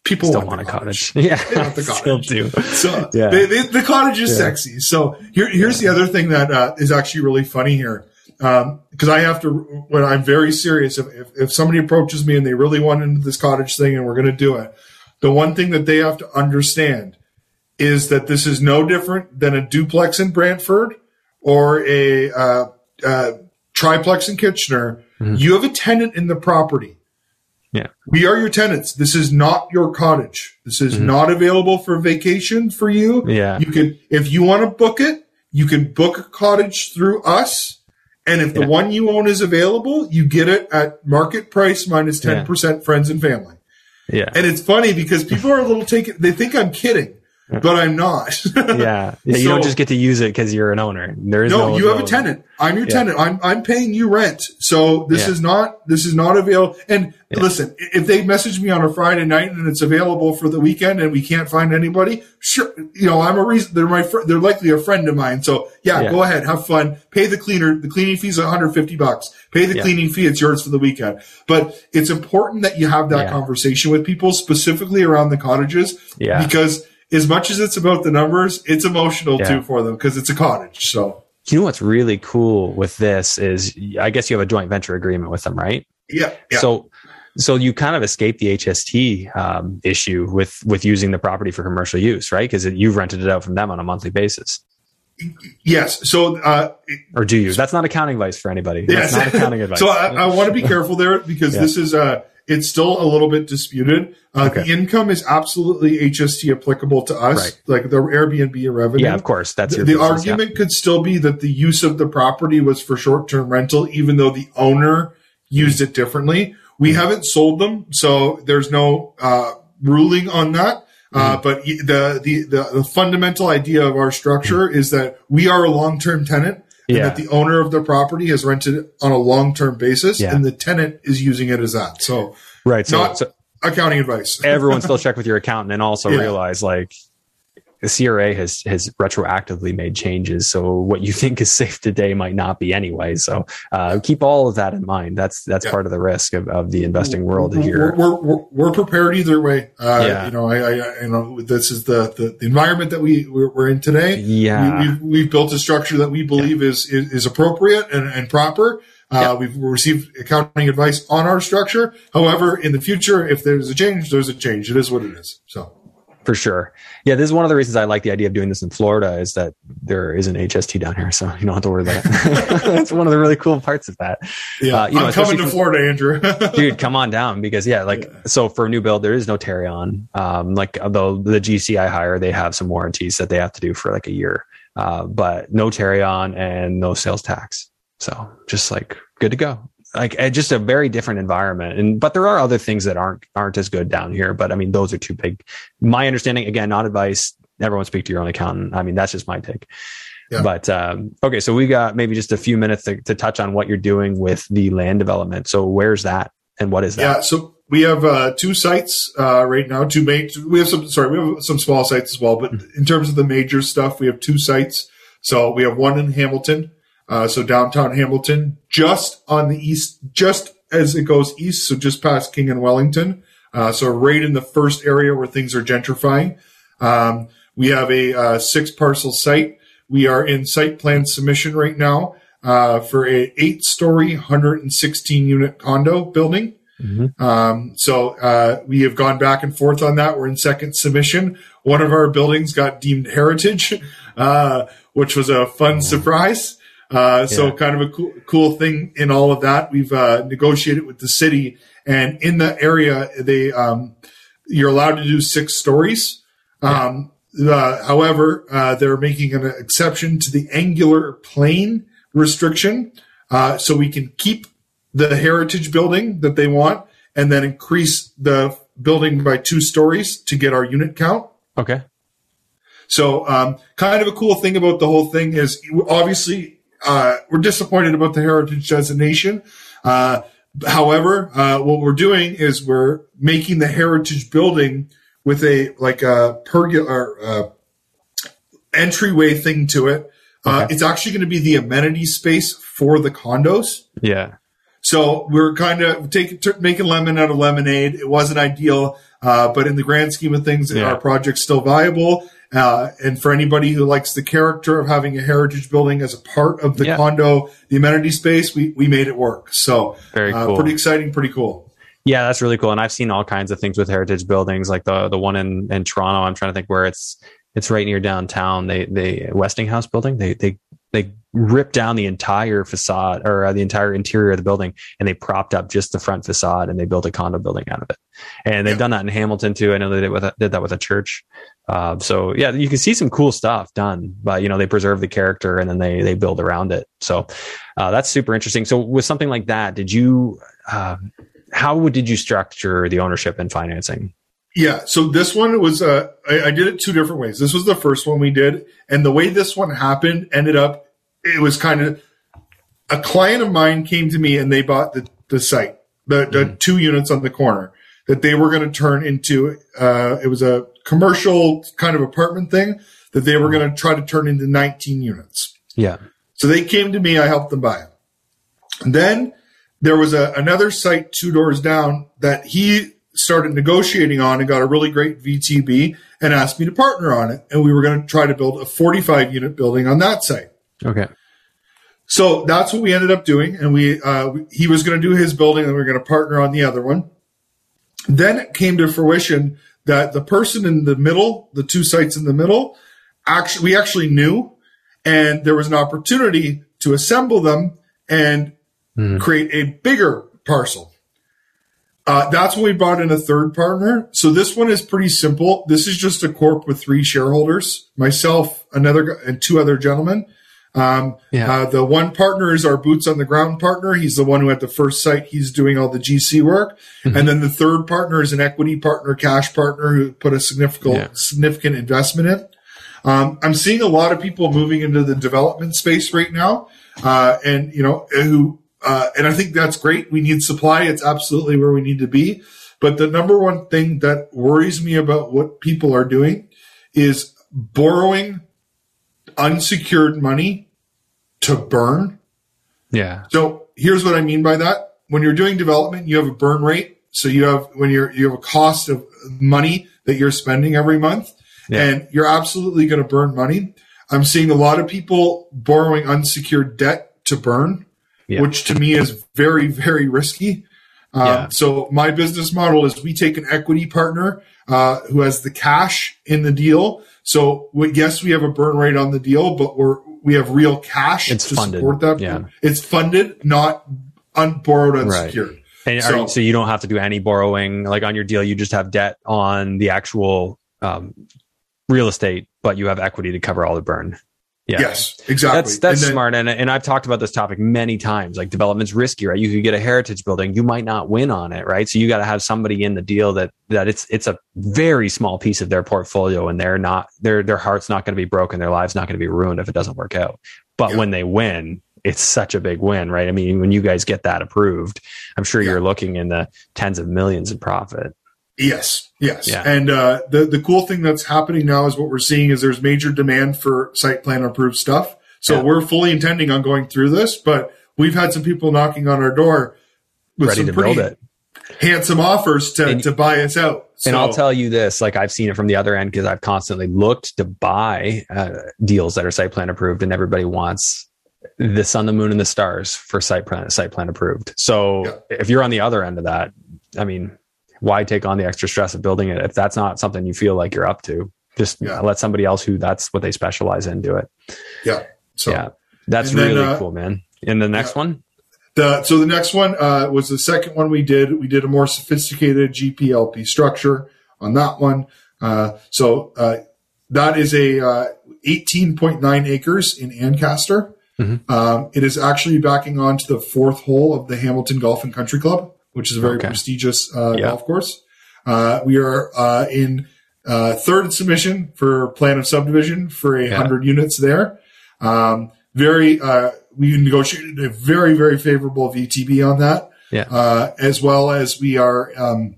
people Still want, want a the cottage. Yeah. They want the [LAUGHS] Still cottage. do. So Yeah. they, they, the cottage is Yeah. sexy. So here, here's the other thing that uh, is actually really funny here. Because I have to, when I'm very serious, if, if, if somebody approaches me and they really want into this cottage thing and we're going to do it, the one thing that they have to understand is that this is no different than a duplex in Brantford or a uh, uh, triplex in Kitchener. You have a tenant in the property. Yeah. We are your tenants. This is not your cottage. This is not available for vacation for you. Yeah. You can, if you want to book it, you can book a cottage through us. And if the one you own is available, you get it at market price minus 10% friends and family. Yeah. And it's funny because people are a little taken, they think I'm kidding, but I'm not. [LAUGHS] yeah. Yeah. You don't just get to use it because you're an owner. There is no, no, you have no- a tenant. I'm your Yeah. tenant. I'm I'm paying you rent. So this Yeah. is not this is not available. And listen, if they message me on a Friday night and it's available for the weekend and we can't find anybody, sure, you know I'm a reason. They're my fr- they're likely a friend of mine. So yeah, go ahead, have fun. Pay the cleaner. The cleaning fee is 150 bucks. Pay the cleaning fee. It's yours for the weekend. But it's important that you have that conversation with people specifically around the cottages Yeah. because as much as it's about the numbers, it's emotional Yeah. too for them because it's a cottage. So You know what's really cool with this is I guess you have a joint venture agreement with them, right? yeah, yeah. So so you kind of escape the HST um, issue with with using the property for commercial use, right? Because you've rented it out from them on a monthly basis, yes. So uh, or do you? That's not accounting advice for anybody. That's Yes. not accounting [LAUGHS] advice. So I, I want to be careful there because Yeah. this is uh it's still a little bit disputed. Uh, Okay. The income is absolutely HST applicable to us, Right. like the Airbnb revenue. yeah, of course. That's The, your the business, argument could still be that the use of the property was for short-term rental, even though the owner used it differently. We haven't sold them, so there's no uh, ruling on that. Uh, Mm-hmm. but the, the the the fundamental idea of our structure is that we are a long-term tenant, and Yeah. that the owner of the property has rented it on a long-term basis, Yeah. and the tenant is using it as that. So, right. So, not so accounting advice. everyone [LAUGHS] still check with your accountant and also Yeah. realize like the CRA has has retroactively made changes. So what you think is safe today might not be anyway. So uh, keep all of that in mind. That's that's Yeah. part of the risk of, of the investing world We're, here. we're, we're, we're prepared either way. Uh, Yeah. You know, I, I, you know, this is the, the, the environment that we we're, we're in today. Yeah. We, we've, we've built a structure that we believe is, is is appropriate and, and proper. Uh, We've received accounting advice on our structure. However, in the future, if there's a change, there's a change. It is what it is. So. For sure. Yeah, this is one of the reasons I like the idea of doing this in Florida is that there is an HST down here, so you don't have to worry about it. [LAUGHS] That's one of the really cool parts of that. Yeah, Uh, you know, I'm coming to Florida, Andrew. [LAUGHS] Dude, come on down because yeah, like so for a new build there is no Tarion. Um, like though the GC I hire, they have some warranties that they have to do for like a year. Uh, but no Tarion and no sales tax. So just like good to go. Like eh, just a very different environment. And but there are other things that aren't aren't as good down here. But I mean those are too big. My understanding, again, not advice. Everyone speak to your own accountant. I mean, that's just my take. Yeah. But um, okay, so we got maybe just a few minutes to, to touch on what you're doing with the land development. So where's that and what is that? Yeah, so we have uh, two sites uh, right now. Two main. We have some. Sorry, we have some small sites as well. But in terms of the major stuff, we have two sites. So we have one in Hamilton, uh, so downtown Hamilton, just on the east, just as it goes east, so just past King and Wellington. Uh, so right in the first area where things are gentrifying. Um, we have a uh, six parcel site. We are in site plan submission right now uh, for a eight story, 116 unit condo building. Um, so uh, we have gone back and forth on that. We're in second submission. One of our buildings got deemed heritage, [LAUGHS] uh, which was a fun surprise. Uh, so Yeah. kind of a cool, cool thing in all of that. We've uh, negotiated with the city, and in the area, they um, you're allowed to do six stories. Um, uh, however, uh, they're making an exception to the angular plane restriction, uh, so we can keep the heritage building that they want, and then increase the building by two stories to get our unit count. Okay. So, um, kind of a cool thing about the whole thing is obviously, uh, we're disappointed about the heritage designation. Uh, however, uh, what we're doing is we're making the heritage building with a, like a pergola, uh, entryway thing to it. Uh, Okay. it's actually going to be the amenity space for the condos. Yeah. So we're kind of taking t- making lemon out of lemonade. It wasn't ideal, uh, but in the grand scheme of things, Yeah. our project's still viable. Uh, and for anybody who likes the character of having a heritage building as a part of the Yeah. condo, the amenity space, we we made it work. So Very uh, cool. pretty exciting, pretty cool. Yeah, that's really cool. And I've seen all kinds of things with heritage buildings, like the the one in, in Toronto. I'm trying to think where it's it's right near downtown. They they Westinghouse building. They they they ripped down the entire facade or uh, the entire interior of the building, and they propped up just the front facade, and they built a condo building out of it. And they've Yeah. done that in Hamilton too. I know they did, with a, did that with a church. Uh, so yeah, you can see some cool stuff done, but you know they preserve the character and then they they build around it. So uh, that's super interesting. So with something like that, did you? Uh, how would, did you structure the ownership and financing? Yeah. So this one was, uh, I, I did it two different ways. This was the first one we did. And the way this one happened ended up, it was kind of a client of mine came to me and they bought the, the site, the, the two units on the corner that they were going to turn into, uh, it was a commercial kind of apartment thing that they were going to try to turn into 19 units. Yeah. So they came to me. I helped them buy it. And then there was a, another site two doors down that he started negotiating on and got a really great VTB and asked me to partner on it. And we were going to try to build a 45 unit building on that site. Okay. So that's what we ended up doing. And we, uh, he was going to do his building and we were going to partner on the other one. Then it came to fruition that the person in the middle, the two sites in the middle, actually, we actually knew and there was an opportunity to assemble them and mm. create a bigger parcel. Uh, that's when we brought in a third partner. So this one is pretty simple. This is just a corp with three shareholders, myself, another, and two other gentlemen. Um, yeah. uh, the one partner is our boots on the ground partner. He's the one who at the first site, he's doing all the GC work. Mm-hmm. And then the third partner is an equity partner, cash partner who put a significant, yeah. significant investment in. Um, I'm seeing a lot of people moving into the development space right now. Uh, and, you know, who, uh, and I think that's great. We need supply. It's absolutely where we need to be. But the number one thing that worries me about what people are doing is borrowing unsecured money to burn. Yeah. So here's what I mean by that. When you're doing development, you have a burn rate. So you have, when you're, you have a cost of money that you're spending every month yeah. and you're absolutely going to burn money. I'm seeing a lot of people borrowing unsecured debt to burn, yeah. which to me is very, very risky. Um, yeah. So my business model is we take an equity partner uh, who has the cash in the deal. So we, yes, we have a burn rate on the deal, but we're we have real cash it's to funded. support that. Yeah. It's funded, not unborrowed, unsecured. Right. And so, you, so you don't have to do any borrowing like on your deal. You just have debt on the actual um, real estate, but you have equity to cover all the burn. Yeah. Yes, exactly. That's that's and then, smart, and and I've talked about this topic many times. Like development's risky, right? You could get a heritage building, you might not win on it, right? So you got to have somebody in the deal that that it's it's a very small piece of their portfolio, and they're not their their heart's not going to be broken, their lives not going to be ruined if it doesn't work out. But yeah. when they win, it's such a big win, right? I mean, when you guys get that approved, I'm sure yeah. you're looking in the tens of millions in profit. Yes, yes. Yeah. And uh, the the cool thing that's happening now is what we're seeing is there's major demand for site plan approved stuff. So yeah. we're fully intending on going through this, but we've had some people knocking on our door with ready some pretty build it. handsome offers to, and, to buy us out. So. And I'll tell you this, like I've seen it from the other end because I've constantly looked to buy uh, deals that are site plan approved, and everybody wants the sun, the moon, and the stars for site plan site plan approved. So yeah. if you're on the other end of that, I mean, why take on the extra stress of building it if that's not something you feel like you're up to? Just yeah. let somebody else who that's what they specialize in do it. Yeah. So yeah, that's really then, uh, cool, man. And the next yeah. one. The, so the next one uh, was the second one we did. We did a more sophisticated GPLP structure on that one. Uh, so uh, that is a 18.9 uh, acres in Ancaster. Mm-hmm. Um, it is actually backing onto the fourth hole of the Hamilton Golf and Country Club which is a very okay. prestigious uh, yeah. golf course. Uh, we are uh, in uh, third submission for plan of subdivision for a yeah. hundred units there. Um, very, uh, we negotiated a very, very favorable VTB on that. Yeah. Uh, as well as we are, um,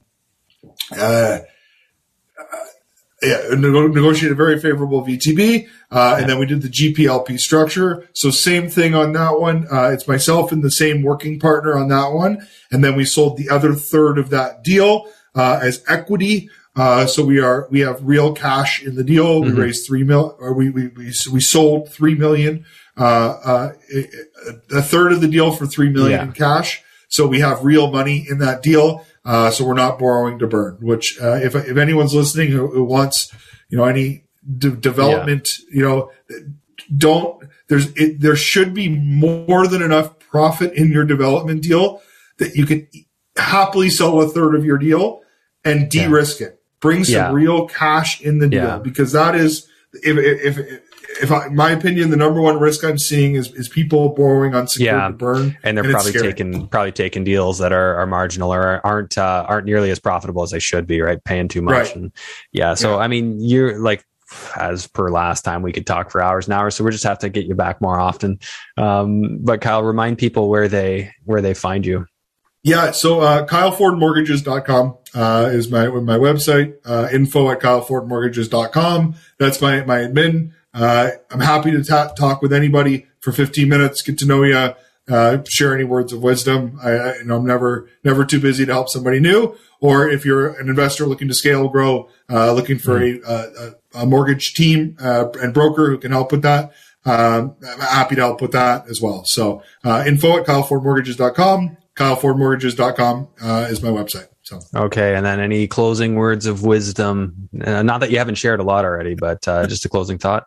yeah, negotiated a very favorable VTB, uh, and then we did the GPLP structure. So same thing on that one. Uh, it's myself and the same working partner on that one, and then we sold the other third of that deal uh, as equity. Uh, so we are we have real cash in the deal. Mm-hmm. We raised three mil, or we we we, we sold three million, uh, uh, a third of the deal for three million yeah. in cash. So we have real money in that deal. Uh, so we're not borrowing to burn, which, uh, if, if anyone's listening who, who wants, you know, any de- development, yeah. you know, don't, there's, it, there should be more than enough profit in your development deal that you can happily sell a third of your deal and de-risk yeah. it. Bring some yeah. real cash in the deal because that is, if, if, if if I, my opinion, the number one risk I'm seeing is, is people borrowing unsecured yeah. to burn, and they're and probably taking probably taking deals that are, are marginal or aren't uh, aren't nearly as profitable as they should be, right? Paying too much, right. and yeah. So yeah. I mean, you're like as per last time, we could talk for hours and hours. So we just have to get you back more often. Um, but Kyle, remind people where they where they find you. Yeah, so uh, KyleFordMortgages.com uh, is my my website. Uh, info at KyleFordMortgages.com. That's my my admin. Uh, I'm happy to ta- talk with anybody for 15 minutes, get to know you, uh, share any words of wisdom. I, I, you know, I'm never, never too busy to help somebody new. Or if you're an investor looking to scale, grow, uh, looking for mm-hmm. a, a, a, mortgage team uh, and broker who can help with that, um, I'm happy to help with that as well. So uh, info at kylefordmortgages.com. kylefordmortgages.com uh, is my website. So okay, and then any closing words of wisdom? Uh, not that you haven't shared a lot already, but uh, just a closing thought.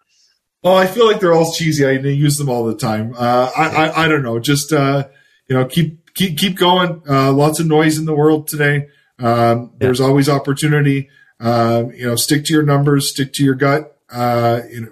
Oh, I feel like they're all cheesy. I use them all the time. Uh, I, I, I don't know. Just uh, you know, keep keep keep going. Uh, lots of noise in the world today. Um, yeah. There's always opportunity. Um, you know, stick to your numbers, stick to your gut. Uh, you know,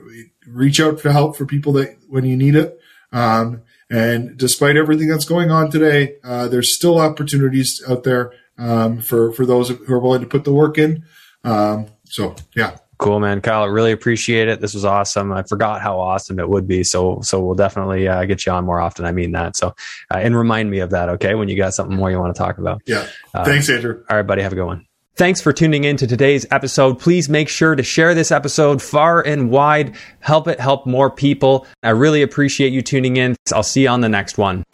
reach out for help for people that when you need it. Um, and despite everything that's going on today, uh, there's still opportunities out there um, for for those who are willing to put the work in. Um, so yeah. Cool, man, Kyle. Really appreciate it. This was awesome. I forgot how awesome it would be. So, so we'll definitely uh, get you on more often. I mean that. So, uh, and remind me of that, okay? When you got something more you want to talk about. Yeah. Uh, Thanks, Andrew. All right, buddy. Have a good one. Thanks for tuning in to today's episode. Please make sure to share this episode far and wide. Help it help more people. I really appreciate you tuning in. I'll see you on the next one.